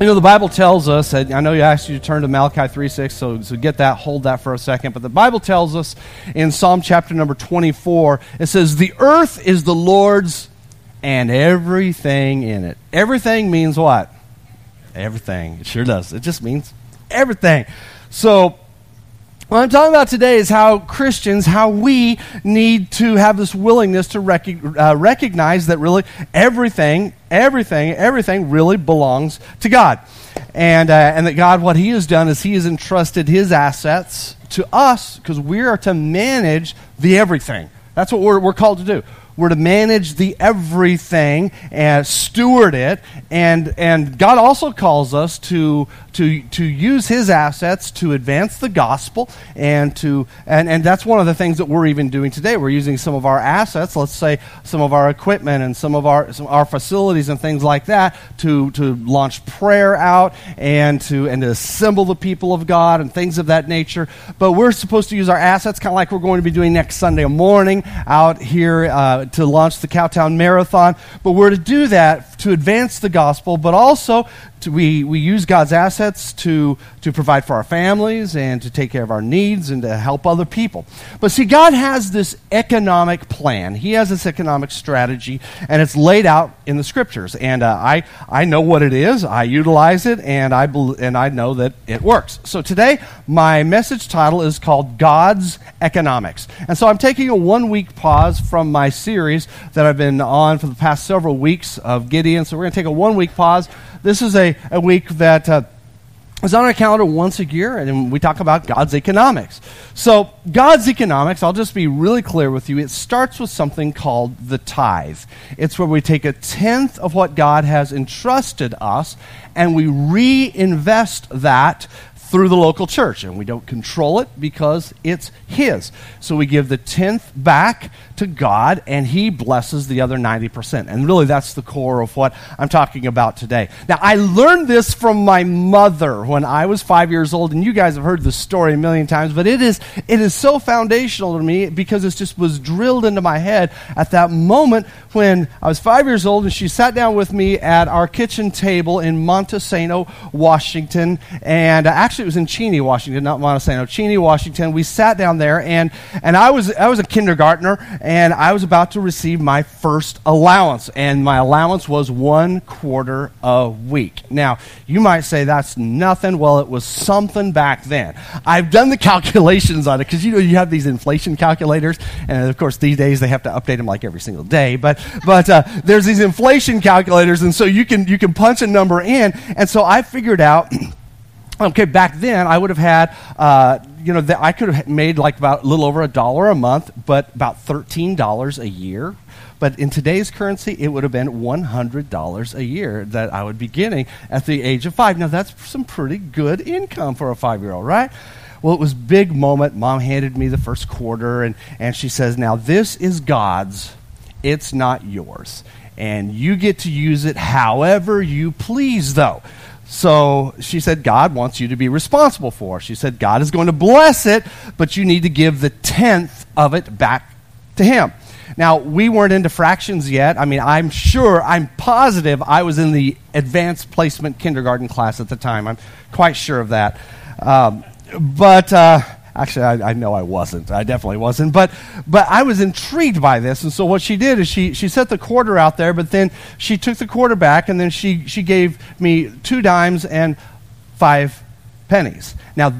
you know, the Bible tells us, I know you asked you to turn to Malachi 3 6, so, so get that, hold that for a second. But the Bible tells us in Psalm chapter number 24, it says, The earth is the Lord's and everything in it. Everything means what? Everything. It sure does. It just means everything. So, what I'm talking about today is how Christians, how we need to have this willingness to rec- uh, recognize that really everything, everything, everything really belongs to God. And, uh, and that God, what He has done is He has entrusted His assets to us because we are to manage the everything. That's what we're, we're called to do. We're to manage the everything and steward it. And, and God also calls us to, to, to use his assets to advance the gospel. And, to, and, and that's one of the things that we're even doing today. We're using some of our assets, let's say some of our equipment and some of our, some, our facilities and things like that, to, to launch prayer out and to, and to assemble the people of God and things of that nature. But we're supposed to use our assets kind of like we're going to be doing next Sunday morning out here. Uh, to launch the Cowtown Marathon. But we're to do that to advance the gospel, but also to, we, we use God's assets to, to provide for our families and to take care of our needs and to help other people. But see, God has this economic plan. He has this economic strategy, and it's laid out in the scriptures. And uh, I, I know what it is, I utilize it, and I, be, and I know that it works. So today, my message title is called God's Economics. And so I'm taking a one week pause from my series that I've been on for the past several weeks of Gideon. And so we're going to take a one week pause this is a, a week that uh, is on our calendar once a year, and we talk about God's economics. So, God's economics, I'll just be really clear with you, it starts with something called the tithe. It's where we take a tenth of what God has entrusted us and we reinvest that through the local church. And we don't control it because it's His. So we give the tenth back to God, and He blesses the other 90%. And really, that's the core of what I'm talking about today. Now, I learned this from my mother when I was five years old, and you guys have heard the story a million times, but it is, it is so foundational to me because it just was drilled into my head at that moment when I was five years old, and she sat down with me at our kitchen table in Montesano, Washington, and uh, actually, it was in Cheney, Washington, not Montesano, Cheney, Washington. We sat down there, and, and I, was, I was a kindergartner, and I was about to receive my first allowance, and my allowance was one quarter a week. Now, you might say that's nothing. Well, it was something back then. I've done the calculations on it because you know you have these inflation calculators, and of course these days they have to update them like every single day. But but uh, there's these inflation calculators, and so you can you can punch a number in, and so I figured out. Okay, back then I would have had, uh, you know, the, I could have made like about a little over a dollar a month, but about thirteen dollars a year. But in today's currency, it would have been one hundred dollars a year that I would be getting at the age of five. Now that's some pretty good income for a five-year-old, right? Well, it was big moment. Mom handed me the first quarter, and, and she says, "Now this is God's; it's not yours." and you get to use it however you please, though. So she said, God wants you to be responsible for. She said, God is going to bless it, but you need to give the tenth of it back to Him. Now, we weren't into fractions yet. I mean, I'm sure, I'm positive I was in the advanced placement kindergarten class at the time. I'm quite sure of that. Um, but. Uh, Actually, I, I, know I wasn't. I definitely wasn't. But, but I was intrigued by this. And so what she did is she, she set the quarter out there, but then she took the quarter back and then she, she gave me two dimes and five pennies. Now,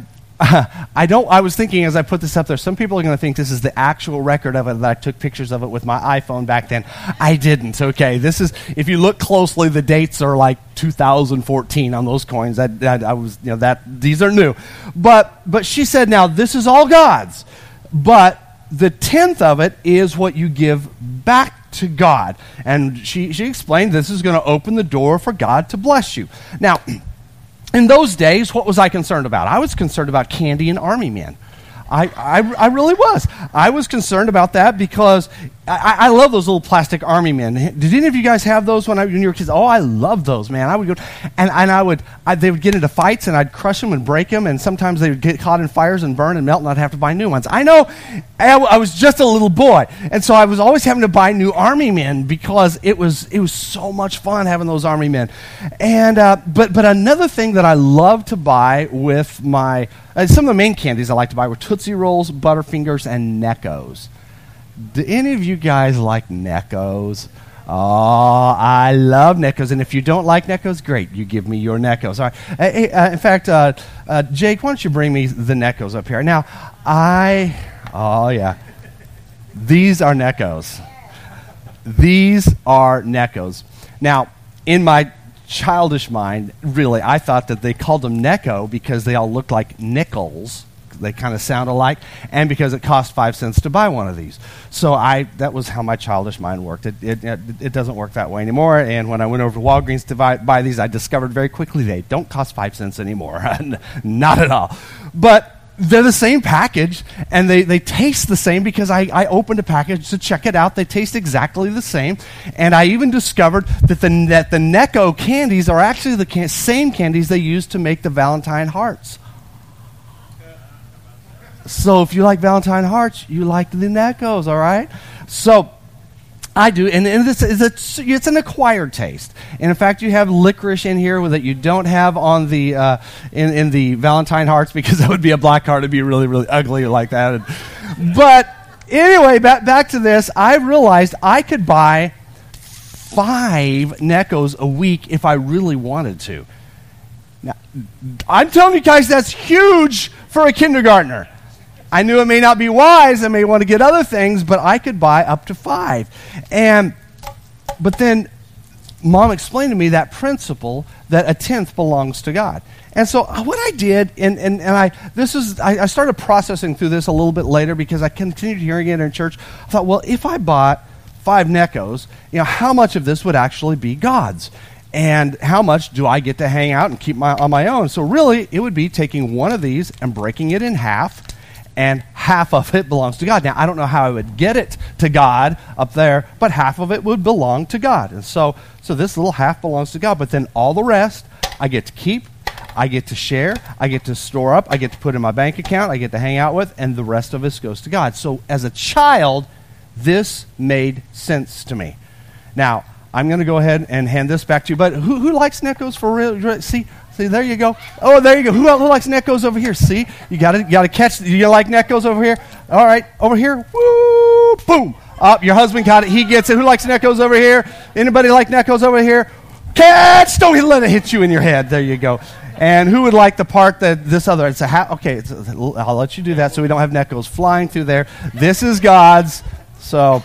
I don't. I was thinking as I put this up there, some people are going to think this is the actual record of it that I took pictures of it with my iPhone back then. I didn't. Okay, this is. If you look closely, the dates are like 2014 on those coins. That, that I was. You know that these are new, but but she said, now this is all God's, but the tenth of it is what you give back to God, and she she explained this is going to open the door for God to bless you. Now. In those days, what was I concerned about? I was concerned about candy and army men. I, I, I, really was. I was concerned about that because I, I, love those little plastic army men. Did any of you guys have those when, I, when you were kids? Oh, I love those, man. I would go, and, and I would, I, they would get into fights and I'd crush them and break them, and sometimes they would get caught in fires and burn and melt, and I'd have to buy new ones. I know I, I was just a little boy, and so I was always having to buy new army men because it was, it was so much fun having those army men. And, uh, but, but another thing that I love to buy with my, uh, some of the main candies I like to buy were Tootsie Rolls, Butterfingers, and Neccos. Do any of you guys like Neccos? Oh, I love Neccos. And if you don't like Neccos, great. You give me your Neccos. All right. Hey, uh, in fact, uh, uh, Jake, why don't you bring me the Neccos up here? Now, I, oh, yeah. These are Neccos. These are Neccos. Now, in my childish mind, really, I thought that they called them Necco because they all looked like nickels. They kind of sound alike, and because it cost five cents to buy one of these. So I that was how my childish mind worked. It, it, it, it doesn't work that way anymore. And when I went over to Walgreens to buy, buy these, I discovered very quickly they don't cost five cents anymore. Not at all. But they're the same package and they, they taste the same because I, I opened a package to check it out. They taste exactly the same. And I even discovered that the, that the Necco candies are actually the can- same candies they use to make the Valentine hearts. So if you like Valentine hearts, you like the Neccos, all right? So I do, and, and is it's, it's, an acquired taste. And in fact, you have licorice in here that you don't have on the uh, in, in the Valentine hearts because that would be a black heart. It'd be really really ugly like that. And, but anyway, back back to this. I realized I could buy five Neccos a week if I really wanted to. Now, I'm telling you guys, that's huge for a kindergartner. I knew it may not be wise. I may want to get other things, but I could buy up to five. And, but then mom explained to me that principle that a tenth belongs to God. And so uh, what I did, and, and, and I, this is, I, I started processing through this a little bit later because I continued hearing it in church. I thought, well, if I bought five Neccos, you know, how much of this would actually be God's? and how much do I get to hang out and keep my, on my own? So really, it would be taking one of these and breaking it in half and half of it belongs to God. Now, I don't know how I would get it to God up there, but half of it would belong to God. And so, so this little half belongs to God, but then all the rest I get to keep, I get to share, I get to store up, I get to put in my bank account, I get to hang out with, and the rest of it goes to God. So as a child, this made sense to me. Now, I'm going to go ahead and hand this back to you. But who, who likes Neccos for real? See, See, there you go. Oh, there you go. Who, who likes Neccos over here? See, you got to got to catch. You like Neccos over here? All right, over here. Woo! Boom! Up. your husband got it. He gets it. Who likes Neccos over here? Anybody like Neccos over here? Catch! Don't let it hit you in your head. There you go. And who would like the part that this other? It's a ha- okay. I'll let you do that so we don't have Neccos flying through there. This is God's. So.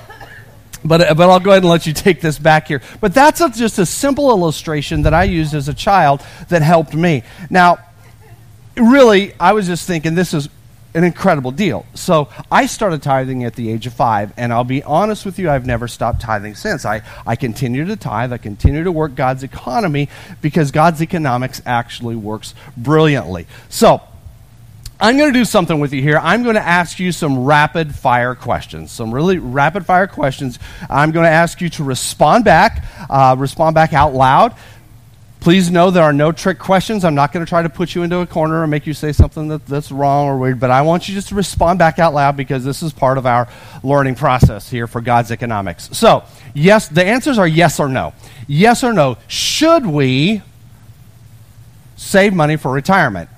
But, uh, but I'll go ahead and let you take this back here. But that's a, just a simple illustration that I used as a child that helped me. Now, really, I was just thinking this is an incredible deal. So I started tithing at the age of five, and I'll be honest with you, I've never stopped tithing since. I, I continue to tithe, I continue to work God's economy because God's economics actually works brilliantly. So I'm going to do something with you here. I'm going to ask you some rapid fire questions, some really rapid fire questions. I'm going to ask you to respond back, uh, respond back out loud. Please know there are no trick questions. I'm not going to try to put you into a corner and make you say something that, that's wrong or weird, but I want you just to respond back out loud because this is part of our learning process here for God's economics. So, yes, the answers are yes or no. Yes or no. Should we save money for retirement?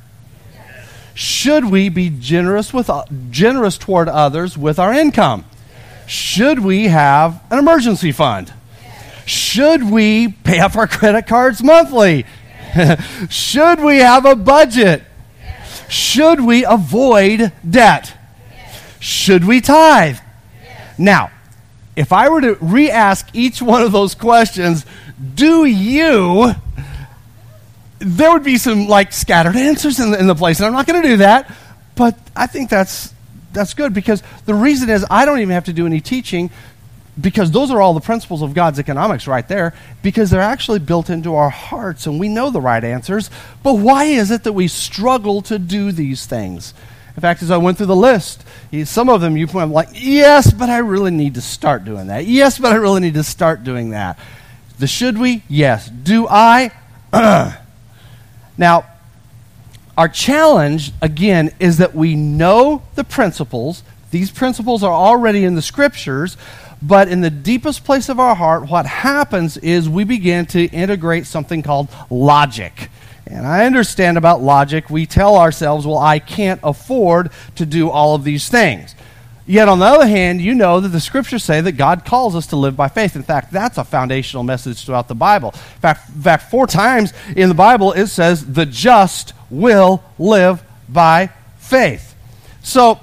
Should we be generous, with, uh, generous toward others with our income? Should we have an emergency fund? Should we pay off our credit cards monthly? Should we have a budget? Should we avoid debt? Should we tithe? Now, if I were to re ask each one of those questions, do you there would be some like scattered answers in the, in the place, and I'm not going to do that. But I think that's that's good because the reason is I don't even have to do any teaching. because those are all the principles of God's economics right there, because they're actually built into our hearts and we know the right answers. But why is it that we struggle to do these things? In fact, as I went through the list, some of them you went like, yes, but I really need to start doing that. Yes, but I really need to start doing that. The should we? Yes. Do I? now, our challenge, again, is that we know the principles. These principles are already in the scriptures, but in the deepest place of our heart, what happens is we begin to integrate something called logic. And I understand about logic. We tell ourselves, well, I can't afford to do all of these things. Yet, on the other hand, you know that the scriptures say that God calls us to live by faith. In fact, that's a foundational message throughout the Bible. In fact, in fact, four times in the Bible it says, the just will live by faith. So,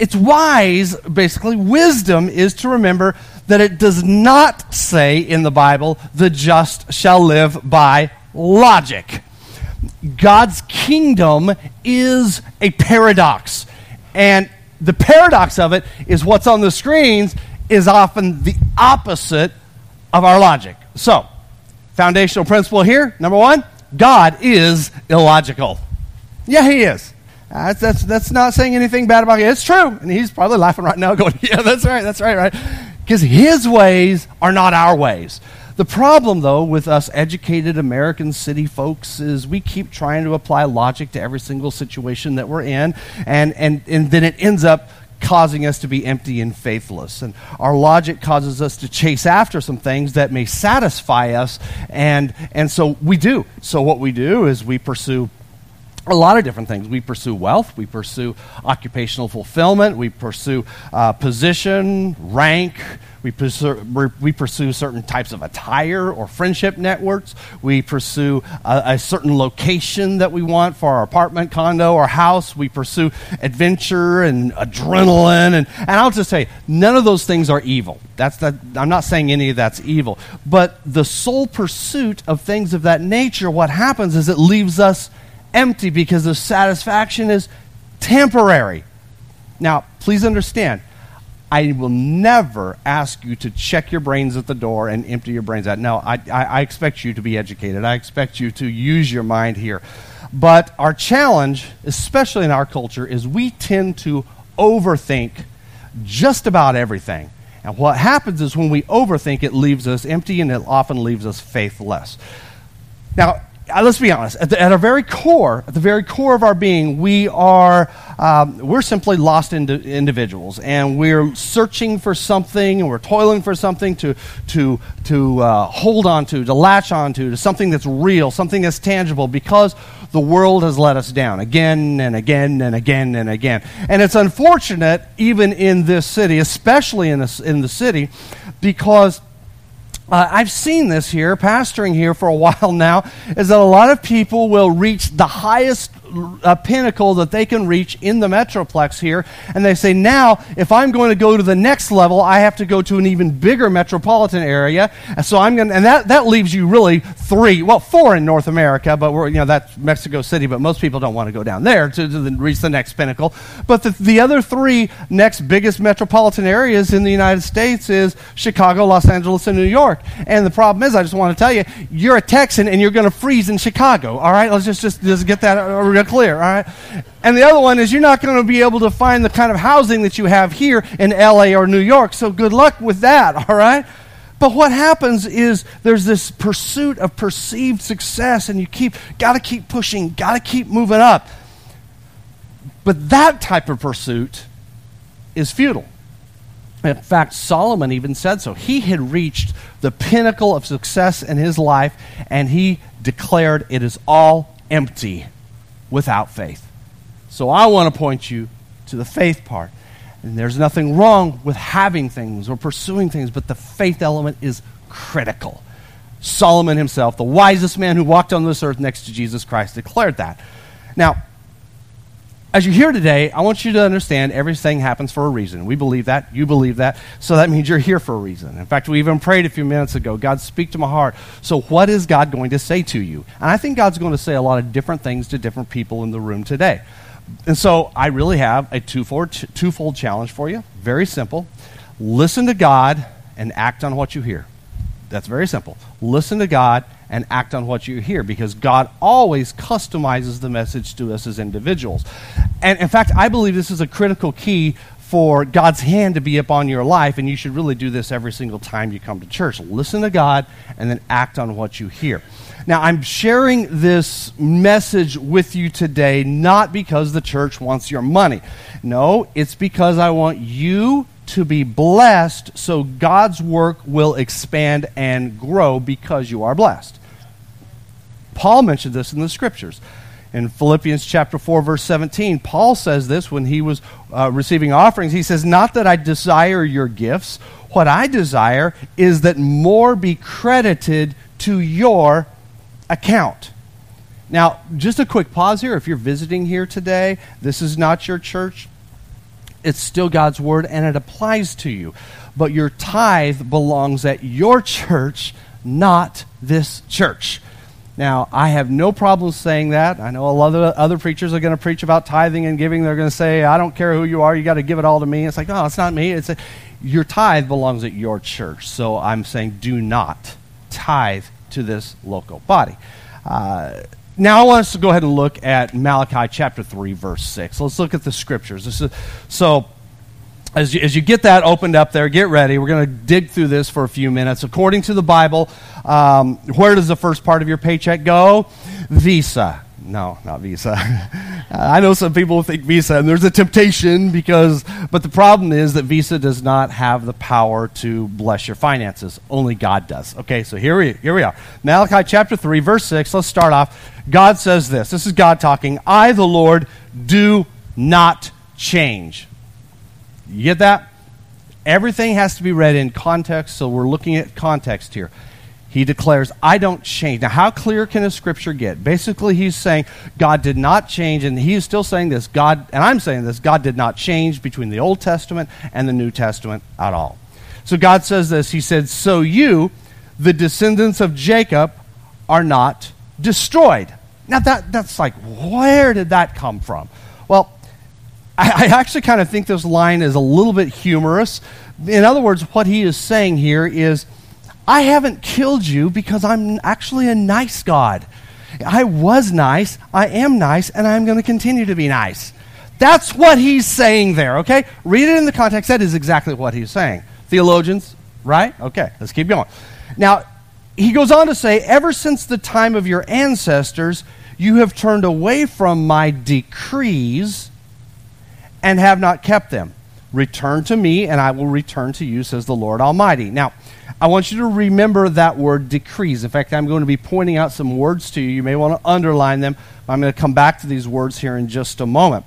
it's wise, basically, wisdom is to remember that it does not say in the Bible, the just shall live by logic. God's kingdom is a paradox. And the paradox of it is what's on the screens is often the opposite of our logic. So, foundational principle here number one, God is illogical. Yeah, He is. Uh, that's, that's, that's not saying anything bad about it. It's true. And he's probably laughing right now, going, Yeah, that's right, that's right, right. Because his ways are not our ways. The problem, though, with us educated American city folks is we keep trying to apply logic to every single situation that we're in, and, and, and then it ends up causing us to be empty and faithless. And our logic causes us to chase after some things that may satisfy us, and, and so we do. So, what we do is we pursue a lot of different things. We pursue wealth, we pursue occupational fulfillment, we pursue uh, position, rank, we pursue, we pursue certain types of attire or friendship networks, we pursue a, a, certain location that we want for our apartment, condo, or house, we pursue adventure and adrenaline. And, and I'll just say, none of those things are evil. That's that, I'm not saying any of that's evil. But the sole pursuit of things of that nature, what happens is it leaves us empty because the satisfaction is temporary. Now, please understand, I will never ask you to check your brains at the door and empty your brains out. No, I, I, I, expect you to be educated. I expect you to use your mind here. But our challenge, especially in our culture, is we tend to overthink just about everything. And what happens is when we overthink, it leaves us empty and it often leaves us faithless. Now, let's be honest, at, the, at, our very core, at the very core of our being, we are, um, we're simply lost indi- individuals. And we're searching for something, and we're toiling for something to, to, to uh, hold on to, to latch on to, to something that's real, something that's tangible, because the world has let us down again and again and again and again. And it's unfortunate, even in this city, especially in, this, in the city, because uh, I've seen this here, pastoring here for a while now, is that a lot of people will reach the highest uh, pinnacle that they can reach in the Metroplex here. And they say, now, if I'm going to go to the next level, I have to go to an even bigger metropolitan area. And so I'm going and that, that leaves you really three, well, four in North America, but we're, you know, that's Mexico City, but most people don't want to go down there to, to the, reach the next pinnacle. But the, the other three next biggest metropolitan areas in the United States is Chicago, Los Angeles, and New York. And the problem is, I just want to tell you, you're a Texan and you're going to freeze in Chicago. All right, let's just, just, just get that real clear, all right? And the other one is you're not going to be able to find the kind of housing that you have here in LA or New York, so good luck with that, all right? But what happens is there's this pursuit of perceived success, and you keep, got to keep pushing, got to keep moving up. But that type of pursuit is futile. In fact, Solomon even said so. He had reached the pinnacle of success in his life, and he declared it is all empty without faith. So I want to point you to the faith part. And there's nothing wrong with having things or pursuing things, but the faith element is critical. Solomon himself, the wisest man who walked on this earth next to Jesus Christ, declared that. Now, as you're here today, I want you to understand everything happens for a reason. We believe that. You believe that. So that means you're here for a reason. In fact, we even prayed a few minutes ago God, speak to my heart. So, what is God going to say to you? And I think God's going to say a lot of different things to different people in the room today. And so, I really have a twofold, twofold challenge for you. Very simple. listen to God and act on what you hear. That's very simple. Listen to God and act on what you hear because God always customizes the message to us as individuals. And in fact, I believe this is a critical key for God's hand to be upon your life, and you should really do this every single time you come to church. Listen to God and then act on what you hear. Now, I'm sharing this message with you today not because the church wants your money. No, it's because I want you to be blessed so God's work will expand and grow because you are blessed. Paul mentioned this in the scriptures. In Philippians chapter 4 verse 17, Paul says this when he was uh, receiving offerings. He says, "Not that I desire your gifts, what I desire is that more be credited to your account." Now, just a quick pause here. If you're visiting here today, this is not your church. It's still God's word and it applies to you. But your tithe belongs at your church, not this church. Now, I have no problem saying that. I know a lot of other preachers are going to preach about tithing and giving. They're going to say, I don't care who you are, you got to give it all to me. It's like, oh, it's not me. It's a, your tithe belongs at your church. So I'm saying, do not tithe to this local body. Uh, now, I want us to go ahead and look at Malachi chapter 3, verse 6. Let's look at the scriptures. Is, so, as you, as you get that opened up there, get ready. We're going to dig through this for a few minutes. According to the Bible, um, where does the first part of your paycheck go? Visa. No, not Visa. I know some people think Visa, and there's a temptation because, but the problem is that Visa does not have the power to bless your finances. Only God does. Okay, so here we, here we are. Malachi chapter 3, verse 6. Let's start off. God says this. This is God talking. I, the Lord, do not change. You get that? Everything has to be read in context, so we're looking at context here. He declares, I don't change. Now, how clear can a scripture get? Basically, he's saying God did not change, and he is still saying this. God, and I'm saying this, God did not change between the Old Testament and the New Testament at all. So God says this He said, So you, the descendants of Jacob, are not destroyed. Now, that, that's like, where did that come from? I, I actually kind of think this line is a little bit humorous. In other words, what he is saying here is, I haven't killed you because I'm actually a nice God. I was nice, I am nice, and I'm going to continue to be nice. That's what he's saying there, okay? Read it in the context. That is exactly what he's saying. Theologians, right? Okay, let's keep going. Now, he goes on to say, Ever since the time of your ancestors, you have turned away from my decrees and have not kept them. Return to me, and I will return to you, says the Lord Almighty. Now, I want you to remember that word decrees. In fact, I'm going to be pointing out some words to you. You may want to underline them. I'm going to come back to these words here in just a moment.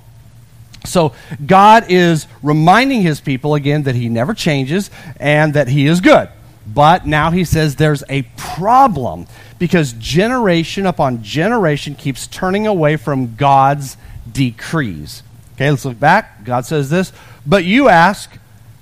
So, God is reminding his people again that he never changes and that he is good. But now he says there's a problem because generation upon generation keeps turning away from God's decrees. Okay, let's look back. God says this, but you ask,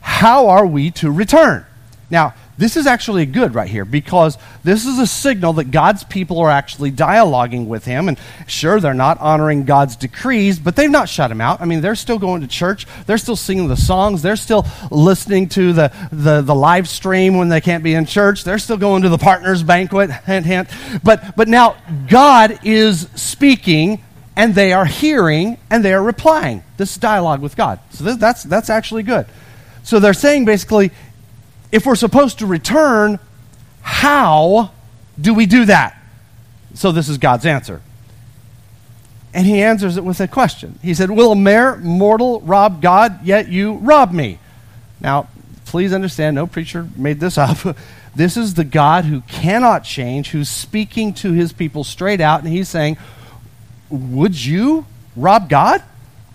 how are we to return? Now, this is actually good right here because this is a signal that God's people are actually dialoguing with Him. And sure, they're not honoring God's decrees, but they've not shut Him out. I mean, they're still going to church, they're still singing the songs, they're still listening to the, the, the live stream when they can't be in church, they're still going to the partners' banquet, hint, hint. But, but now God is speaking and they are hearing and they are replying. This is dialogue with God. So this, that's, that's actually good. So they're saying basically, if we're supposed to return, how do we do that? So this is God's answer. And he answers it with a question. He said, Will a mere mortal rob God, yet you rob me? Now, please understand, no preacher made this up. this is the God who cannot change, who's speaking to his people straight out, and he's saying, would you rob God?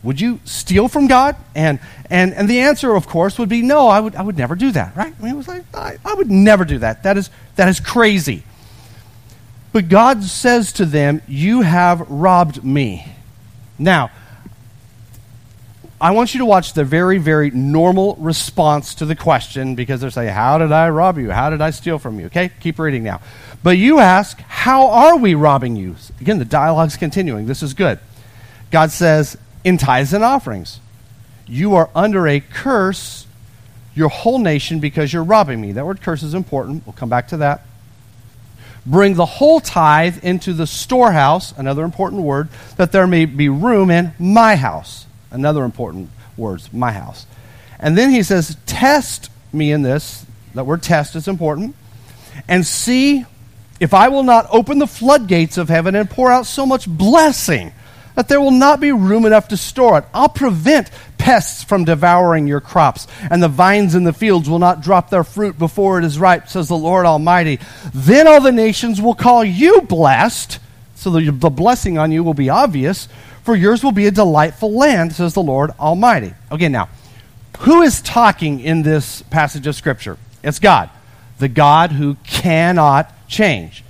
Would you steal from God? And, and, and the answer, of course, would be no, I would, I would never do that, right? I mean, it was like, I, I would never do that. That is, that is crazy. But God says to them, You have robbed me. Now, I want you to watch the very, very normal response to the question because they're saying, How did I rob you? How did I steal from you? Okay, keep reading now. But you ask, How are we robbing you? Again, the dialogue's continuing. This is good. God says, In tithes and offerings. You are under a curse your whole nation because you're robbing me. That word curse is important. We'll come back to that. Bring the whole tithe into the storehouse, another important word, that there may be room in my house. Another important word, my house. And then he says, Test me in this. That word test is important. And see if I will not open the floodgates of heaven and pour out so much blessing that there will not be room enough to store it. I'll prevent pests from devouring your crops, and the vines in the fields will not drop their fruit before it is ripe, says the Lord Almighty. Then all the nations will call you blessed, so the, the blessing on you will be obvious, for yours will be a delightful land, says the Lord Almighty. Okay, now, who is talking in this passage of Scripture? It's God, the God who cannot change.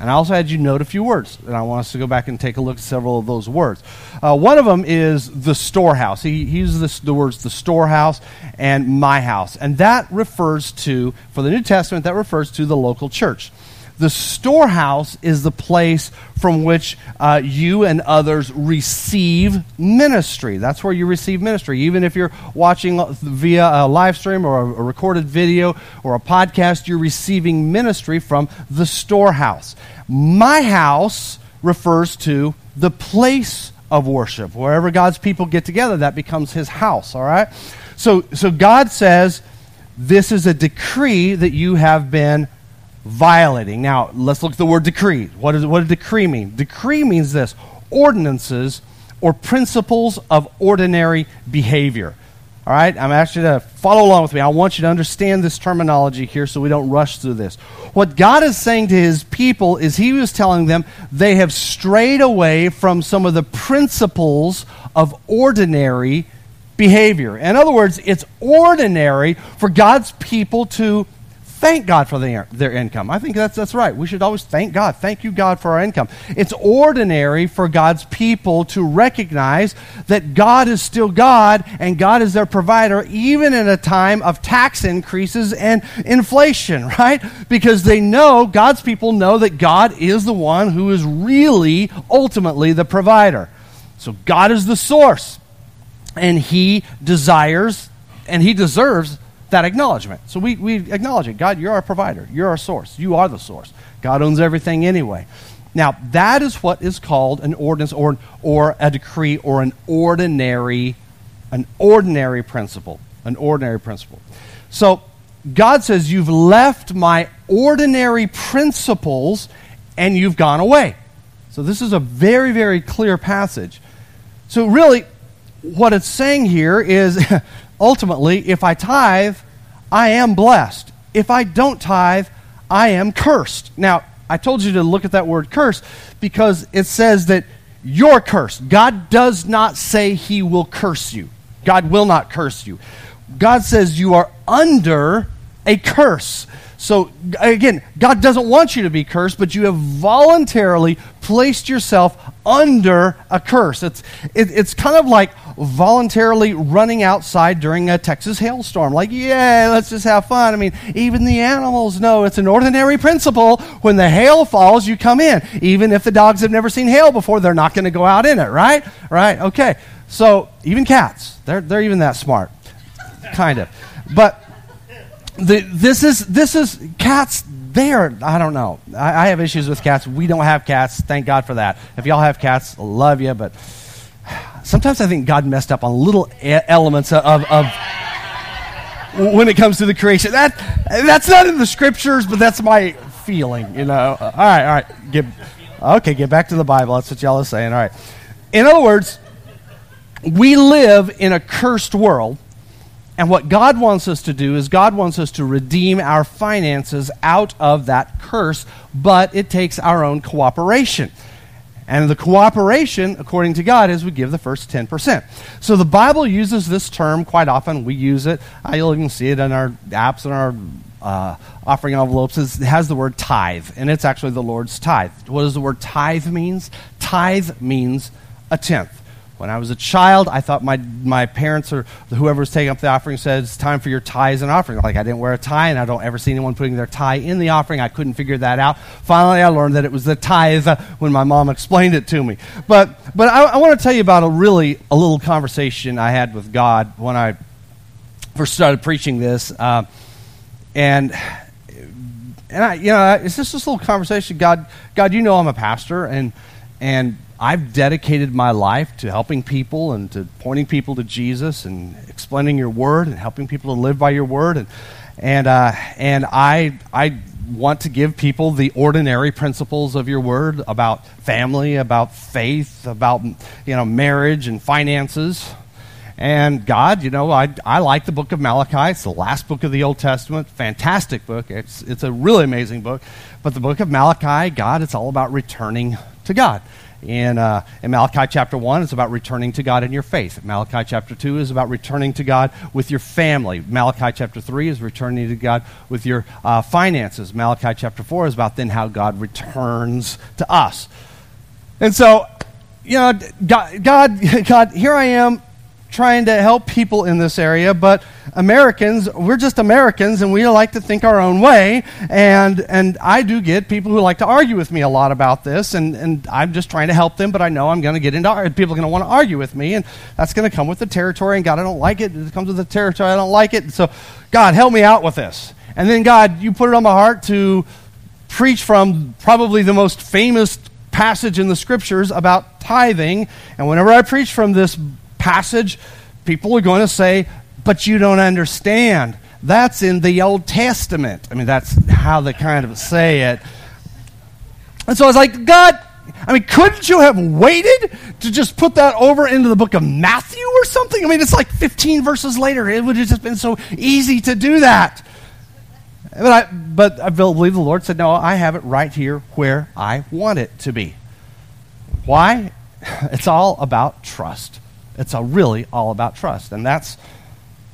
And I also had you note a few words, and I want us to go back and take a look at several of those words. Uh, one of them is the storehouse. He, he uses the words the storehouse and my house. And that refers to, for the New Testament, that refers to the local church. The storehouse is the place from which uh, you and others receive ministry. That's where you receive ministry. Even if you're watching via a live stream or a, a recorded video or a podcast, you're receiving ministry from the storehouse. My house refers to the place of worship. Wherever God's people get together, that becomes his house, all right? So, so God says, this is a decree that you have been violating. Now, let's look at the word decree. What, is, what does decree mean? Decree means this ordinances or principles of ordinary behavior. All right, I'm asking you to follow along with me. I want you to understand this terminology here so we don't rush through this. What God is saying to his people is he was telling them they have strayed away from some of the principles of ordinary behavior. In other words, it's ordinary for God's people to thank God for their, their income. I think that's, that's right. We should always thank God. Thank you, God, for our income. It's ordinary for God's people to recognize that God is still God and God is their provider, even in a time of tax increases and inflation, right? Because they know, God's people know that God is the one who is really, ultimately, the provider. So God is the source. And He desires and He deserves that acknowledgement. So we, we acknowledge it. God, you're our provider. You're our source. You are the source. God owns everything anyway. Now, that is what is called an ordinance or, or a decree or an ordinary, an ordinary principle. An ordinary principle. So God says, You've left my ordinary principles and you've gone away. So this is a very, very clear passage. So, really, what it's saying here is ultimately, if I tithe, I am blessed. If I don't tithe, I am cursed. Now, I told you to look at that word curse because it says that you're cursed. God does not say he will curse you. God will not curse you. God says you are under a curse. So, again, God doesn't want you to be cursed, but you have voluntarily placed yourself under a curse. It's, it, it's kind of like voluntarily running outside during a Texas hailstorm. Like, yeah, let's just have fun. I mean, even the animals know it's an ordinary principle. When the hail falls, you come in. Even if the dogs have never seen hail before, they're not going to go out in it, right? Right? Okay. So, even cats, they're, they're even that smart. kind of. But the, this is this is cats. They are. I don't know. I, I, have issues with cats. We don't have cats. Thank God for that. If y'all have cats, love you. But sometimes I think God messed up on little elements of, of, when it comes to the creation. That that's not in the scriptures, but that's my feeling. You know. All right. All right. Get okay. Get back to the Bible. That's what y'all are saying. All right. In other words, we live in a cursed world and what God wants us to do is God wants us to redeem our finances out of that curse, but it takes our own cooperation. And the cooperation, according to God, is we give the first 10%. So the Bible uses this term quite often. We use it. You'll even see it in our apps and our uh, offering envelopes. It has the word tithe, and it's actually the Lord's tithe. What does the word tithe means? Tithe means a tenth. When I was a child, I thought my, my parents or whoever was taking up the offering said, It's time for your tithes and offering. Like, I didn't wear a tie, and I don't ever see anyone putting their tie in the offering. I couldn't figure that out. Finally, I learned that it was the tithe when my mom explained it to me. But, but I, I want to tell you about a really, a little conversation I had with God when I first started preaching this, uh, and and I, you know, it's just this little conversation. God, God, you know, I'm a pastor, and and I've dedicated my life to helping people and to pointing people to Jesus and explaining your word and helping people to live by your word, and and uh, and I I want to give people the ordinary principles of your word about family, about faith, about you know marriage and finances. And God, you know, I, I like the book of Malachi. It's the last book of the Old Testament. Fantastic book. It's, it's a really amazing book. But the book of Malachi, God, it's all about returning to God. In, uh, in Malachi chapter 1, it's about returning to God in your faith. Malachi chapter 2 is about returning to God with your family. Malachi chapter 3 is returning to God with your uh, finances. Malachi chapter 4 is about then how God returns to us. And so, you know, God, God, God here I am trying to help people in this area, but Americans, we're just Americans and we like to think our own way. And, and I do get people who like to argue with me a lot about this, and, and I'm just trying to help them, but I know I'm going to get into people are going to want to argue with me, and that's going to come with the territory. And God, I don't like it. It comes with the territory. I don't like it. So, God, help me out with this. And then, God, you put it on my heart to preach from probably the most famous passage in the scriptures about tithing. And whenever I preach from this passage, people are going to say, but you don't understand. That's in the Old Testament. I mean, that's how they kind of say it. And so I was like, God, I mean, couldn't you have waited to just put that over into the book of Matthew or something? I mean, it's like 15 verses later. It would have just been so easy to do that. But I, but I believe the Lord said, no, I have it right here where I want it to be. Why? It's all about trust. It's a really all about trust. And that's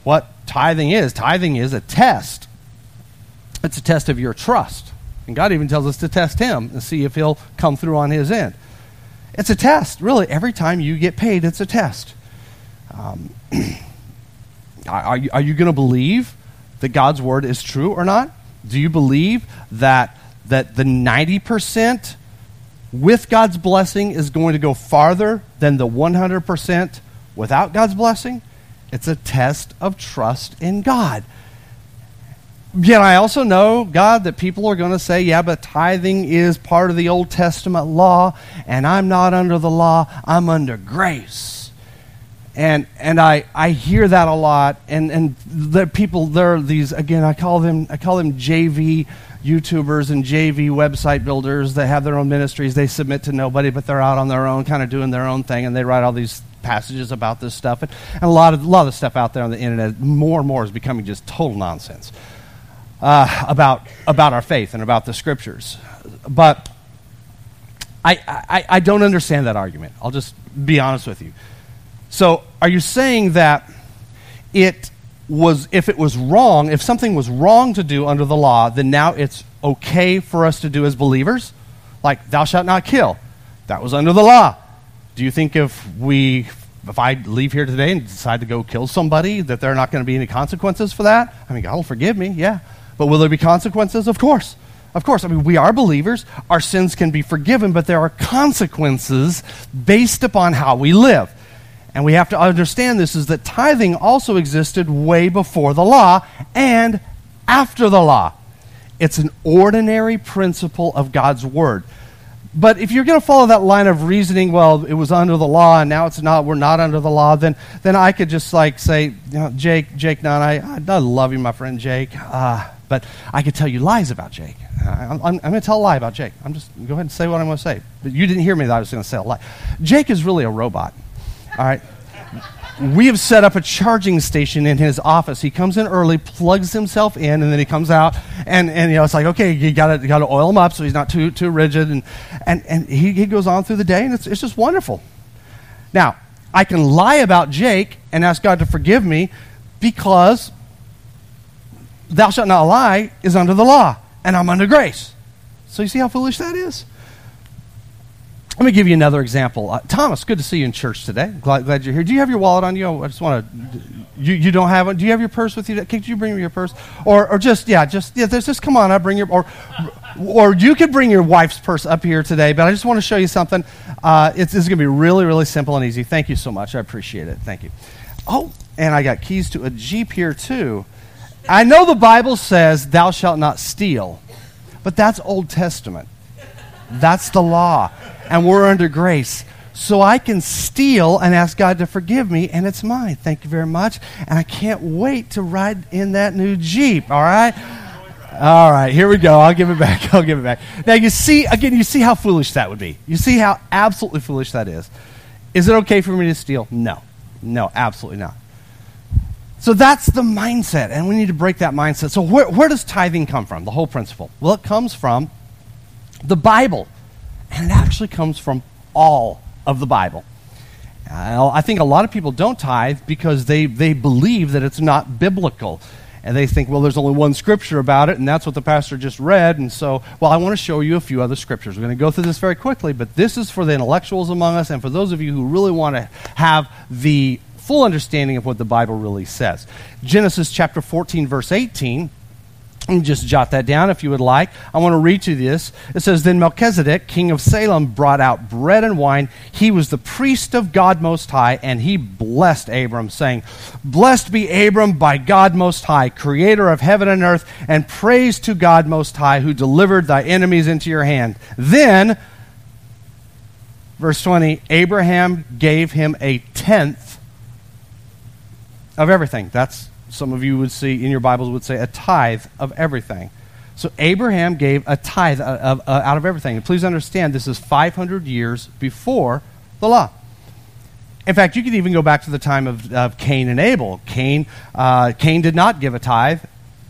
what tithing is. Tithing is a test, it's a test of your trust. And God even tells us to test Him and see if He'll come through on His end. It's a test, really. Every time you get paid, it's a test. Um, are you, you going to believe that God's word is true or not? Do you believe that, that the 90% with God's blessing is going to go farther than the 100% without God's blessing, it's a test of trust in God. Yet I also know, God, that people are going to say, yeah, but tithing is part of the Old Testament law, and I'm not under the law, I'm under grace. And, and I, I hear that a lot, and, and the people, there are these, again, I call them, I call them JV YouTubers and JV website builders that have their own ministries. They submit to nobody, but they're out on their own, kind of doing their own thing, and they write all these passages about this stuff. And, and, a, lot of, a lot of the stuff out there on the internet, more and more, is becoming just total nonsense uh, about, about our faith and about the scriptures. But I, I, I don't understand that argument. I'll just be honest with you. So, are you saying that it was, if it was wrong, if something was wrong to do under the law, then now it's okay for us to do as believers? Like, thou shalt not kill. That was under the law. Do you think if we, if I leave here today and decide to go kill somebody, that there are not going to be any consequences for that? I mean, God will forgive me, yeah. But will there be consequences? Of course. Of course. I mean, we are believers. Our sins can be forgiven, but there are consequences based upon how we live. And we have to understand this is that tithing also existed way before the law and after the law. It's an ordinary principle of God's word. But if you're going to follow that line of reasoning, well, it was under the law and now it's not, we're not under the law, then, then I could just like say, you know, Jake, Jake Nunn, I, I love you, my friend Jake, uh, but I could tell you lies about Jake. I'm, I'm, I'm going to tell a lie about Jake. I'm just, go ahead and say what I'm going to say. But you didn't hear me that I was going to say a lie. Jake is really a robot, all right? we have set up a charging station in his office. He comes in early, plugs himself in, and then he comes out, and, and you know, it's like, okay, you got to oil him up so he's not too, too rigid. And, and, and he, he goes on through the day, and it's, it's just wonderful. Now, I can lie about Jake and ask God to forgive me because thou shalt not lie is under the law, and I'm under grace. So you see how foolish that is? Let me give you another example. Uh, Thomas, good to see you in church today. Glad, glad you're here. Do you have your wallet on you? I just want to. You, you don't have it. Do you have your purse with you? Could you bring me your purse? Or, or just yeah, just yeah. There's just come on up. Bring your or or you could bring your wife's purse up here today. But I just want to show you something. Uh, it's, it's going to be really really simple and easy. Thank you so much. I appreciate it. Thank you. Oh, and I got keys to a Jeep here too. I know the Bible says, Thou shalt not steal, but that's Old Testament. That's the law. And we're under grace. So I can steal and ask God to forgive me, and it's mine. Thank you very much. And I can't wait to ride in that new Jeep, all right? All right, here we go. I'll give it back. I'll give it back. Now, you see, again, you see how foolish that would be. You see how absolutely foolish that is. Is it okay for me to steal? No. No, absolutely not. So that's the mindset, and we need to break that mindset. So, where, where does tithing come from? The whole principle? Well, it comes from the Bible, and it actually comes from all of the Bible. Uh, I think a lot of people don't tithe because they, they believe that it's not biblical. And they think, well, there's only one scripture about it, and that's what the pastor just read. And so, well, I want to show you a few other scriptures. We're going to go through this very quickly, but this is for the intellectuals among us and for those of you who really want to have the full understanding of what the Bible really says. Genesis chapter 14, verse 18. And just jot that down if you would like. I want to read you this. It says, Then Melchizedek, king of Salem, brought out bread and wine. He was the priest of God Most High, and he blessed Abram, saying, Blessed be Abram by God Most High, creator of heaven and earth, and praise to God Most High, who delivered thy enemies into your hand. Then, verse 20, Abraham gave him a tenth of everything. That's, some of you would see in your Bibles would say a tithe of everything. So Abraham gave a tithe of, of, uh, out of everything. And please understand, this is 500 years before the law. In fact, you could even go back to the time of, of Cain and Abel. Cain, uh, Cain did not give a tithe.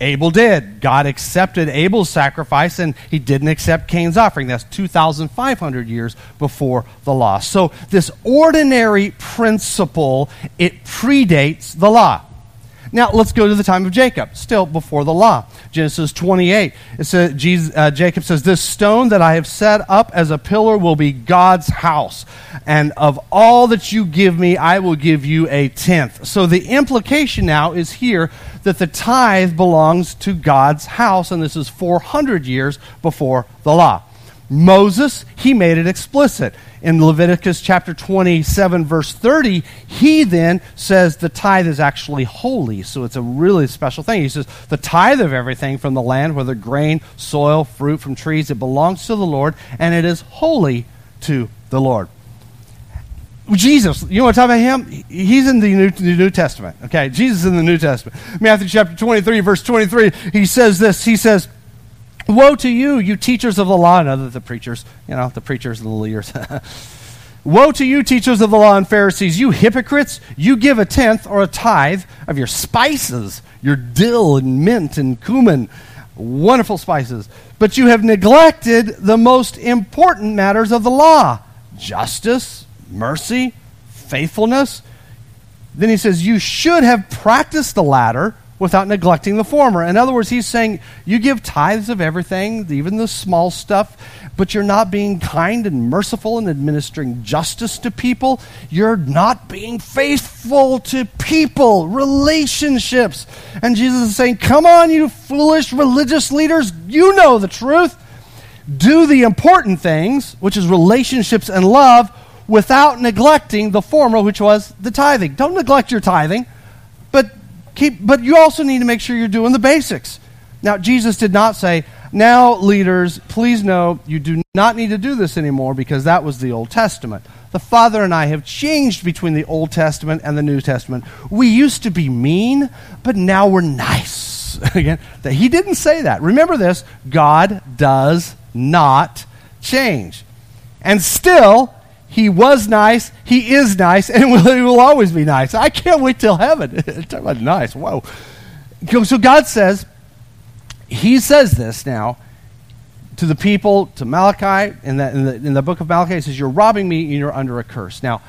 Abel did. God accepted Abel's sacrifice and he didn't accept Cain's offering. That's 2,500 years before the law. So, this ordinary principle, it predates the law. Now, let's go to the time of Jacob, still before the law. Genesis 28. It says, Jesus, uh, Jacob says, This stone that I have set up as a pillar will be God's house. And of all that you give me, I will give you a tenth. So the implication now is here that the tithe belongs to God's house, and this is 400 years before the law. Moses, he made it explicit. In Leviticus chapter 27, verse 30, he then says the tithe is actually holy. So it's a really special thing. He says, the tithe of everything from the land, whether grain, soil, fruit from trees, it belongs to the Lord, and it is holy to the Lord. Jesus, you want to talk about him? He's in the New, the New Testament. Okay, Jesus in the New Testament. Matthew chapter 23, verse 23, he says this. He says, Woe to you, you teachers of the law, and other the preachers, you know, the preachers and the leaders. Woe to you, teachers of the law and Pharisees, you hypocrites! You give a tenth or a tithe of your spices, your dill and mint and cumin, wonderful spices. But you have neglected the most important matters of the law justice, mercy, faithfulness. Then he says, You should have practiced the latter without neglecting the former. In other words, he's saying you give tithes of everything, even the small stuff, but you're not being kind and merciful and administering justice to people. You're not being faithful to people, relationships. And Jesus is saying, Come on, you foolish religious leaders, you know the truth. Do the important things, which is relationships and love, without neglecting the former, which was the tithing. Don't neglect your tithing, keep but you also need to make sure you're doing the basics. Now, Jesus did not say, now, leaders, please know you do not need to do this anymore because that was the Old Testament. The Father and I have changed between the Old Testament and the New Testament. We used to be mean, but now we're nice. Again, that he didn't say that. Remember this God does not change. And still, he was nice, he is nice, and will, he will always be nice. I can't wait till heaven. Talk about nice. Whoa. So God says, He says this now to the people, to Malachi, in the, in the, in the book of Malachi, He says, You're robbing me and you're under a curse. Now,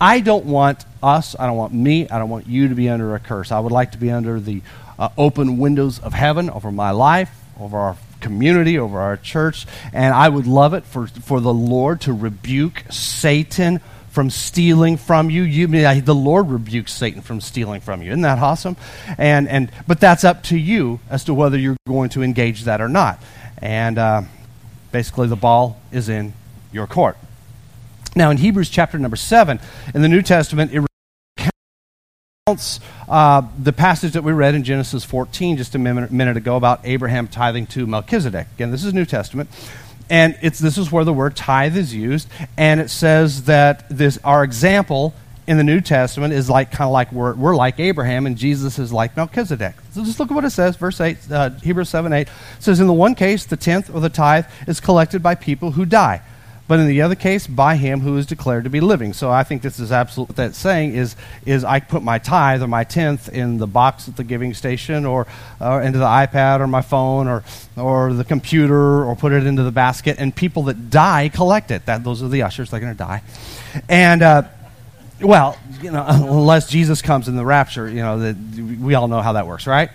I don't want us, I don't want me, I don't want you to be under a curse. I would like to be under the uh, open windows of heaven over my life, over our community, over our church. And I would love it for, for the Lord to rebuke Satan from stealing from you. you mean the Lord rebukes Satan from stealing from you. Isn't that awesome? And, and, but that's up to you as to whether you're going to engage that or not. And uh, basically, the ball is in your court. Now, in Hebrews chapter number 7, in the New Testament, it uh, the passage that we read in Genesis 14 just a minute, minute ago about Abraham tithing to Melchizedek. Again, this is New Testament. And it's, this is where the word tithe is used. And it says that this, our example in the New Testament is like kind of like we're, we're like Abraham, and Jesus is like Melchizedek. So just look at what it says, verse 8, uh, Hebrews 7 8 says, In the one case, the tenth or the tithe is collected by people who die but in the other case, by him who is declared to be living. So I think this is absolutely what that's saying is, is I put my tithe or my tenth in the box at the giving station or, or into the iPad or my phone or, or the computer or put it into the basket, and people that die collect it. That, those are the ushers, they're going to die. And, uh, well, you know, unless Jesus comes in the rapture, you know, the, we all know how that works, right?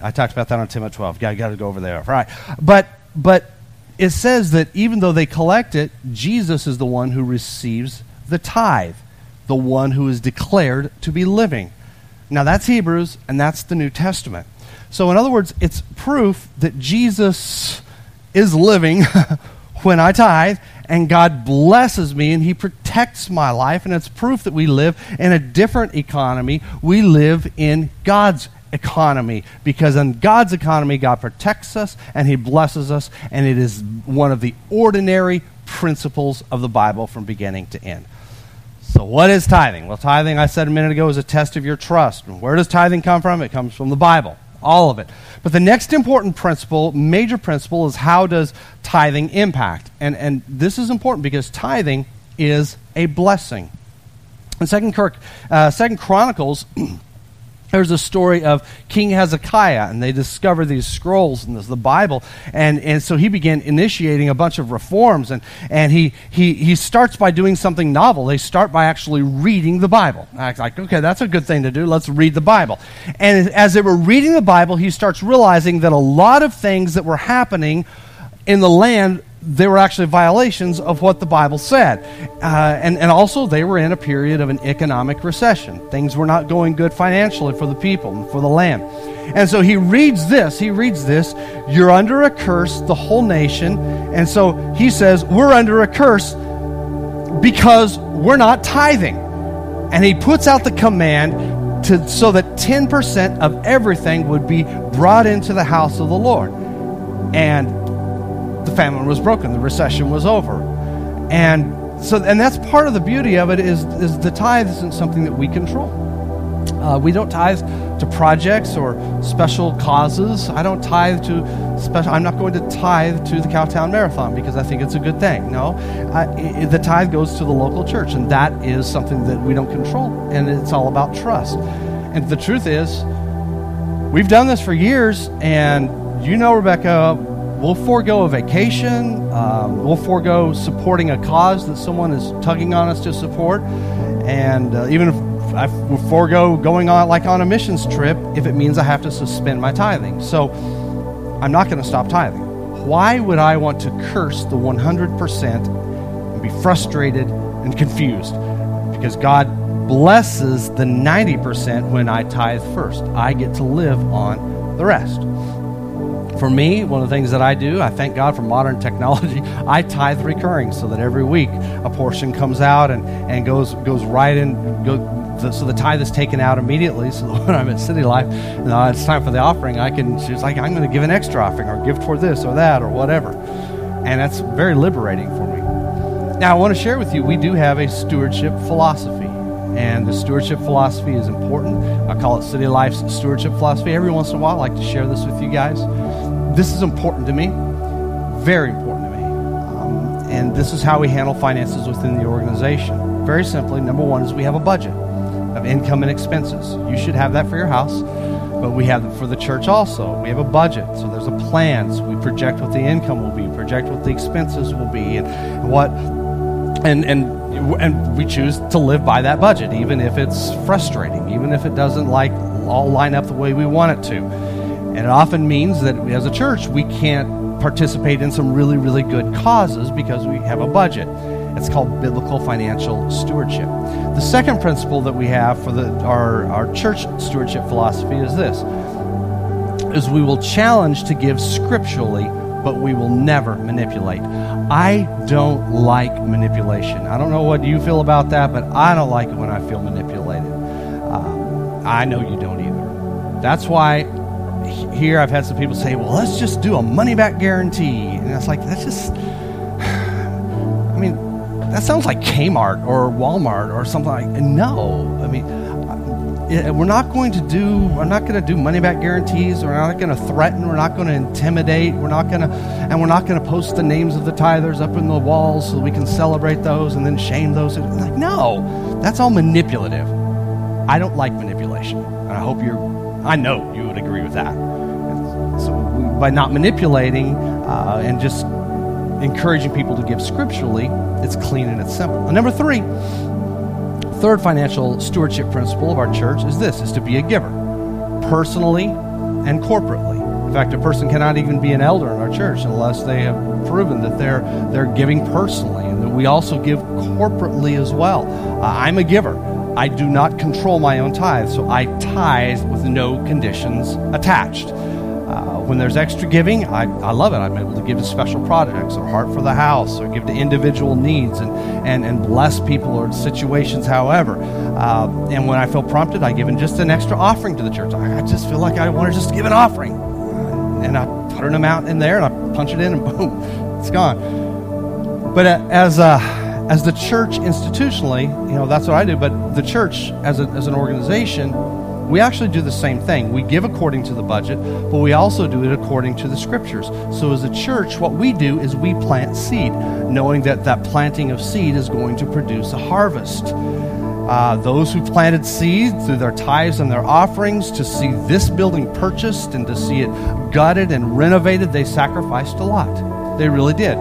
I talked about that on Tim at 12. Got, got to go over there, right? But, but it says that even though they collect it, Jesus is the one who receives the tithe, the one who is declared to be living. Now, that's Hebrews, and that's the New Testament. So, in other words, it's proof that Jesus is living when I tithe, and God blesses me and He protects my life, and it's proof that we live in a different economy. We live in God's economy because in God's economy, God protects us and He blesses us, and it is one of the ordinary principles of the Bible from beginning to end. So, what is tithing? Well, tithing, I said a minute ago, is a test of your trust. Where does tithing come from? It comes from the Bible, all of it. But the next important principle, major principle, is how does tithing impact? And, and this is important because tithing is a blessing. In Second, Kirk, uh, Second Chronicles, there's a story of King Hezekiah, and they discover these scrolls in the Bible. And, and so he began initiating a bunch of reforms, and, and he, he, he starts by doing something novel. They start by actually reading the Bible. I was like, okay, that's a good thing to do. Let's read the Bible. And as they were reading the Bible, he starts realizing that a lot of things that were happening in the land they were actually violations of what the Bible said. Uh, and, and also, they were in a period of an economic recession. Things were not going good financially for the people and for the land. And so he reads this. He reads this. You're under a curse, the whole nation. And so he says, We're under a curse because we're not tithing. And he puts out the command to, so that 10% of everything would be brought into the house of the Lord. And famine was broken, the recession was over. And so and that's part of the beauty of it is, is the tithe isn't something that we control. Uh, we don't tithe to projects or special causes. I don't tithe to special. I'm not going to tithe to the Cowtown Marathon because I think it's a good thing. No, I, the tithe goes to the local church, and that is something that we don't control, and it's all about trust. And the truth is, we've done this for years, and you know, Rebecca, we'll forego a vacation. Um, we'll forego supporting a cause that someone is tugging on us to support. And uh, even if I forego going on like on a missions trip if it means I have to suspend my tithing. So I'm not going to stop tithing. Why would I want to curse the 100% and be frustrated and confused? Because God blesses the 90% when I tithe first. I get to live on the rest. For me, one of the things that I do, I thank God for modern technology. I tithe recurring so that every week a portion comes out and, and goes goes right in. Go, so the tithe is taken out immediately. So when I'm at City Life, it's time for the offering. I can. She's like, I'm going to give an extra offering or give toward this or that or whatever, and that's very liberating for me. Now I want to share with you. We do have a stewardship philosophy. And the stewardship philosophy is important. I call it City Life's stewardship philosophy. Every once in a while, I like to share this with you guys this is important to me, very important to me. Um, and this is how we handle finances within the organization. Very simply, number one is we have a budget of income and expenses. You should have that for your house, but we have it for the church also. We have a budget, so there's a plan. So we project what the income will be, project what the expenses will be, and what, and and and we choose to live by that budget, even if it's frustrating, even if it doesn't like all line up the way we want it to. And it often means that as a church, we can't participate in some really, really good causes because we have a budget. It's called biblical financial stewardship. The second principle that we have for the, our, our church stewardship philosophy is this is we will challenge to give scripturally, but we will never manipulate. I don't like manipulation. I don't know what you feel about that, but I don't like it when I feel manipulated. Uh, I know you don't either. That's why here I've had some people say, well, let's just do a money back guarantee. And it's like, that's just, I mean, that sounds like Kmart or Walmart or something like No. I mean, we're not going to do we're not going to do money back guarantees. We're not going to threaten. We're not going to intimidate. We're not going to and we're not going to post the names of the tithers up in the walls so we can celebrate those and then shame those like no. That's all manipulative. I don't like manipulation and i hope you're i know you would agree with that by not manipulating uh, and just encouraging people to give scripturally it's clean and it's simple. And number three third financial stewardship principle of our church is this is to be a giver personally and corporately. In fact a person cannot even be an elder in our church unless they have proven that they're they're giving personally and that we also give corporately as well. Uh, i'm a giver. I do not control my own tithe so i tithe with no conditions attached. uh, when there's extra giving, I, I love it. I'm able to give to special projects or Heart for the House or give to individual needs and, and, and bless people or situations, however. Uh, and when I feel prompted, I give in just an extra offering to the church. I, I just feel like I want to just give an offering. And I put an amount in there and I punch it in and boom, it's gone. But uh, as, uh, as the church institutionally, you know, that's what I do. But the church as, a, as an organization, we actually do the same thing. We give according to the budget, but we also do it according to the scriptures. So, as a church, what we do is we plant seed, knowing that that planting of seed is going to produce a harvest. Uh, those who planted seed through their tithes and their offerings to see this building purchased and to see it gutted and renovated, they sacrificed a lot. They really did.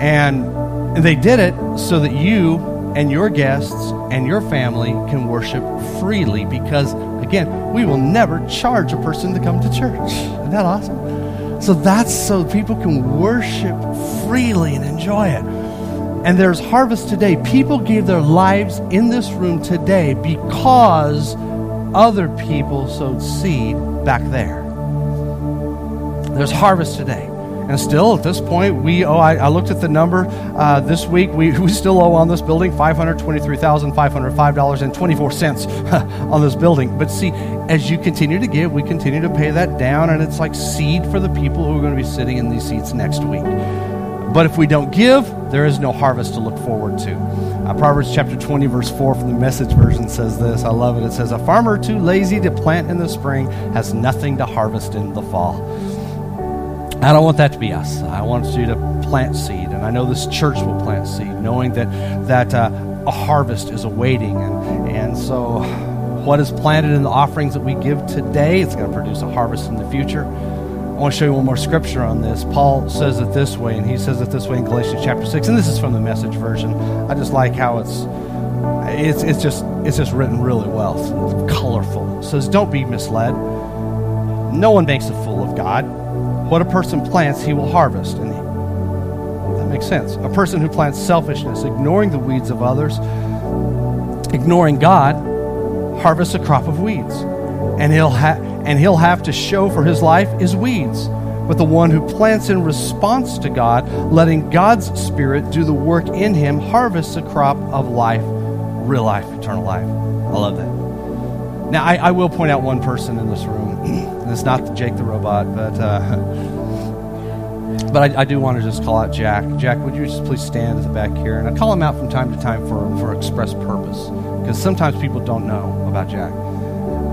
And they did it so that you and your guests and your family can worship freely because, again, we will never charge a person to come to church. Isn't that awesome? So that's so people can worship freely and enjoy it. And there's harvest today. People gave their lives in this room today because other people sowed seed back there. There's harvest today. And still, at this point, we owe, I, I looked at the number uh, this week, we, we still owe on this building $523,505.24 on this building. But see, as you continue to give, we continue to pay that down, and it's like seed for the people who are going to be sitting in these seats next week. But if we don't give, there is no harvest to look forward to. Uh, Proverbs chapter 20, verse 4 from the message version says this. I love it. It says, A farmer too lazy to plant in the spring has nothing to harvest in the fall. I don't want that to be us. I want you to plant seed, and I know this church will plant seed, knowing that that uh, a harvest is awaiting, and and so what is planted in the offerings that we give today, it's going to produce a harvest in the future. I want to show you one more scripture on this. Paul says it this way, and he says it this way in Galatians chapter six, and this is from the Message version. I just like how it's it's it's just it's just written really well, it's colorful. It says, "Don't be misled. No one makes a fool of God." What a person plants, he will harvest. And that makes sense. A person who plants selfishness, ignoring the weeds of others, ignoring God, harvests a crop of weeds. And he'll, ha- and he'll have to show for his life is weeds. But the one who plants in response to God, letting God's Spirit do the work in him, harvests a crop of life, real life, eternal life. I love that. Now, I, I will point out one person in this room and it's not Jake the robot, but uh, but I, I, do want to just call out Jack. Jack, would you just please stand at the back here? And I call him out from time to time for for express purpose because sometimes people don't know about Jack.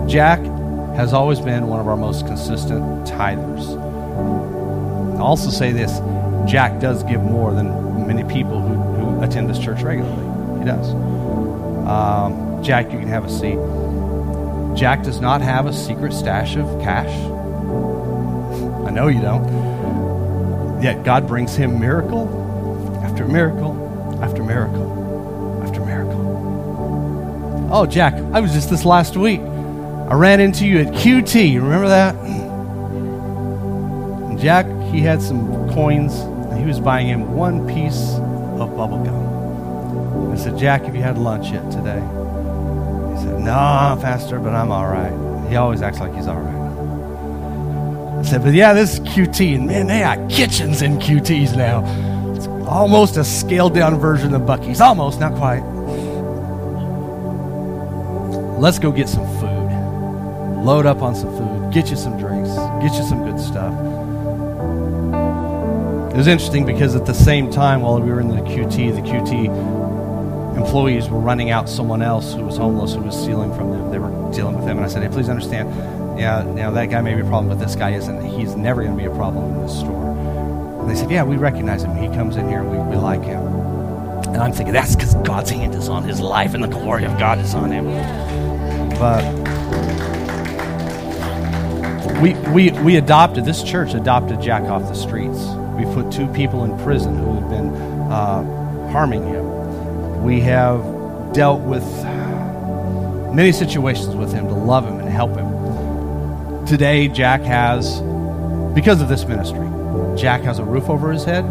Jack has always been one of our most consistent tithers. I'll also say this: Jack does give more than many people who, who attend this church regularly. He does. Um, Jack, you can have a seat. Jack does not have a secret stash of cash. I know you don't. Yet God brings him miracle after miracle after miracle after miracle. Oh, Jack, I was just this last week. I ran into you at QT. Remember that? And Jack, he had some coins, and he was buying him one piece of bubble gum. I said, Jack, have you had lunch yet today? Said, No, Pastor, but I'm all right. He always acts like he's all right. I said, But yeah, this is QT. And man, they got kitchens in QTs now. It's almost a scaled down version of Buc-ee's. Almost, not quite. Let's go get some food. load up on some food, get you some drinks, get you some good stuff. It was interesting because at the same time, while we were in the QT, the QT employees were running out someone else who was homeless who was stealing from them. They were dealing with them, and I said, "Hey, please understand. Yeah, now that guy may be a problem, but this guy isn't. He's never going to be a problem in this store." And they said, "Yeah, we recognize him. He comes in here. We, we like him." And I'm thinking that's because God's hand is on his life and the glory of God is on him. But we, we, we adopted, this church adopted Jack off the streets. We put two people in prison who had been uh, harming him. We have dealt with many situations with him to love him and help him. Today, Jack has, because of this ministry, Jack has a roof over his head.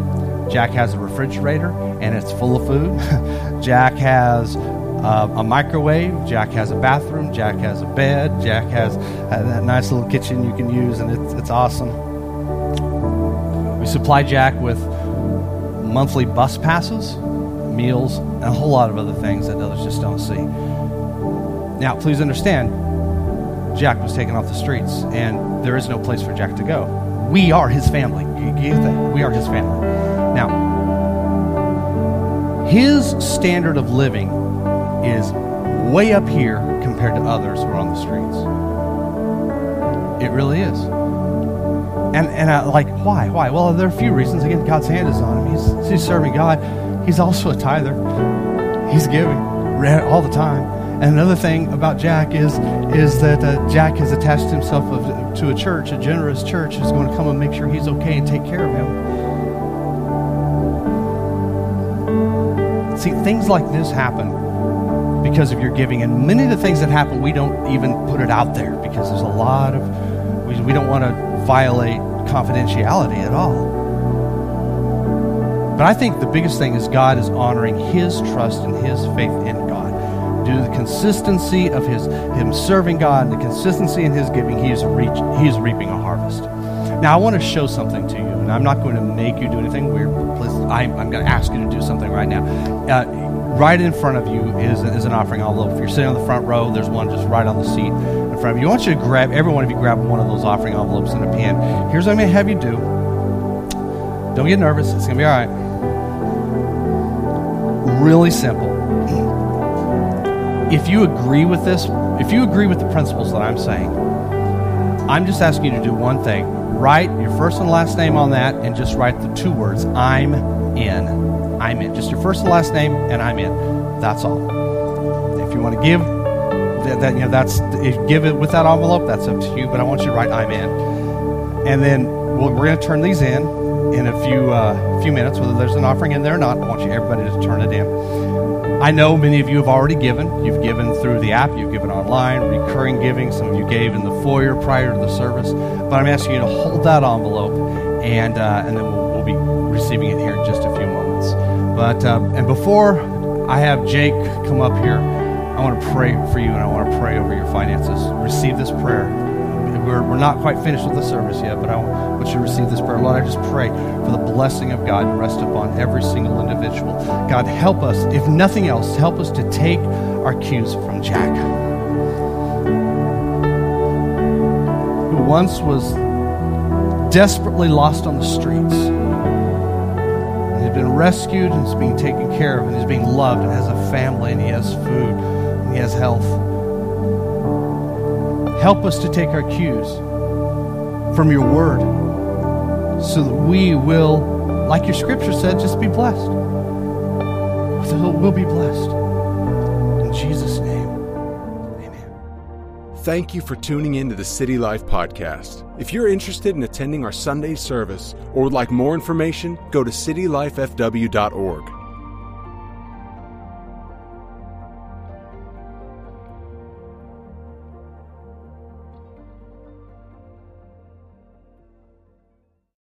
Jack has a refrigerator and it's full of food. Jack has uh, a microwave. Jack has a bathroom. Jack has a bed. Jack has a, a nice little kitchen you can use, and it's, it's awesome. We supply Jack with monthly bus passes, meals, and a whole lot of other things that others just don't see. Now, please understand, Jack was taken off the streets, and there is no place for Jack to go. We are his family. You get that? We are his family. Now, his standard of living is way up here compared to others who are on the streets. It really is. And and I, like why? Why? Well, there are a few reasons. Again, God's hand is on him. He's, he's serving God. He's also a tither. He's giving all the time. And another thing about Jack is is that uh, Jack has attached himself of, to a church, a generous church, who's going to come and make sure he's okay and take care of him. See, things like this happen because of your giving. And many of the things that happen, we don't even put it out there because there's a lot of, we, we don't want to violate confidentiality at all. But I think the biggest thing is God is honoring his trust and his faith in God. Due to the consistency of his him serving God and the consistency in his giving, he is, reach, he is reaping a harvest. Now, I want to show something to you, and I'm not going to make you do anything weird. Please, I'm, I'm going to ask you to do something right now. Uh, right in front of you is, is an offering envelope. If you're sitting on the front row, there's one just right on the seat in front of you. I want you to grab, every one of you grab one of those offering envelopes and a pen. Here's what I'm going to have you do. Don't get nervous. It's going to be all right. Really simple. If you agree with this, if you agree with the principles that I'm saying, I'm just asking you to do one thing write your first and last name on that and just write the two words I'm in. I'm in. Just your first and last name and I'm in. That's all. If you want to give, that, that you know that's if give it with that envelope. That's up to you. But I want you to write I'm in, and then we we are going to turn these in in a few uh, few minutes. Whether there's an offering in there or not, I want you everybody to turn it in. I know many of you have already given. You've given through the app, you've given online, recurring giving. Some of you gave in the foyer prior to the service. But I'm asking you to hold that envelope, and uh, and then we'll, we'll, be receiving it here in just a few moments. But uh, and before I have Jake come up here, I want to pray for you, and I want to pray over your finances. Receive this prayer we're, we're not quite finished with the service yet, but I want you to receive this prayer. Lord, I just pray for the blessing of God to rest upon every single individual. God, help us, if nothing else, help us to take our cues from Jack, who once was desperately lost on the streets. And He's been rescued and is being taken care of, and he's being loved and has a family, and he has food, and he has health. Help us to take our cues from your word so that we will, like your scripture said, just be blessed. We'll be blessed. In Jesus' name, amen. Thank you for tuning in to the City Life Podcast. If you're interested in attending our Sunday service or would like more information, go to citylifefw.org.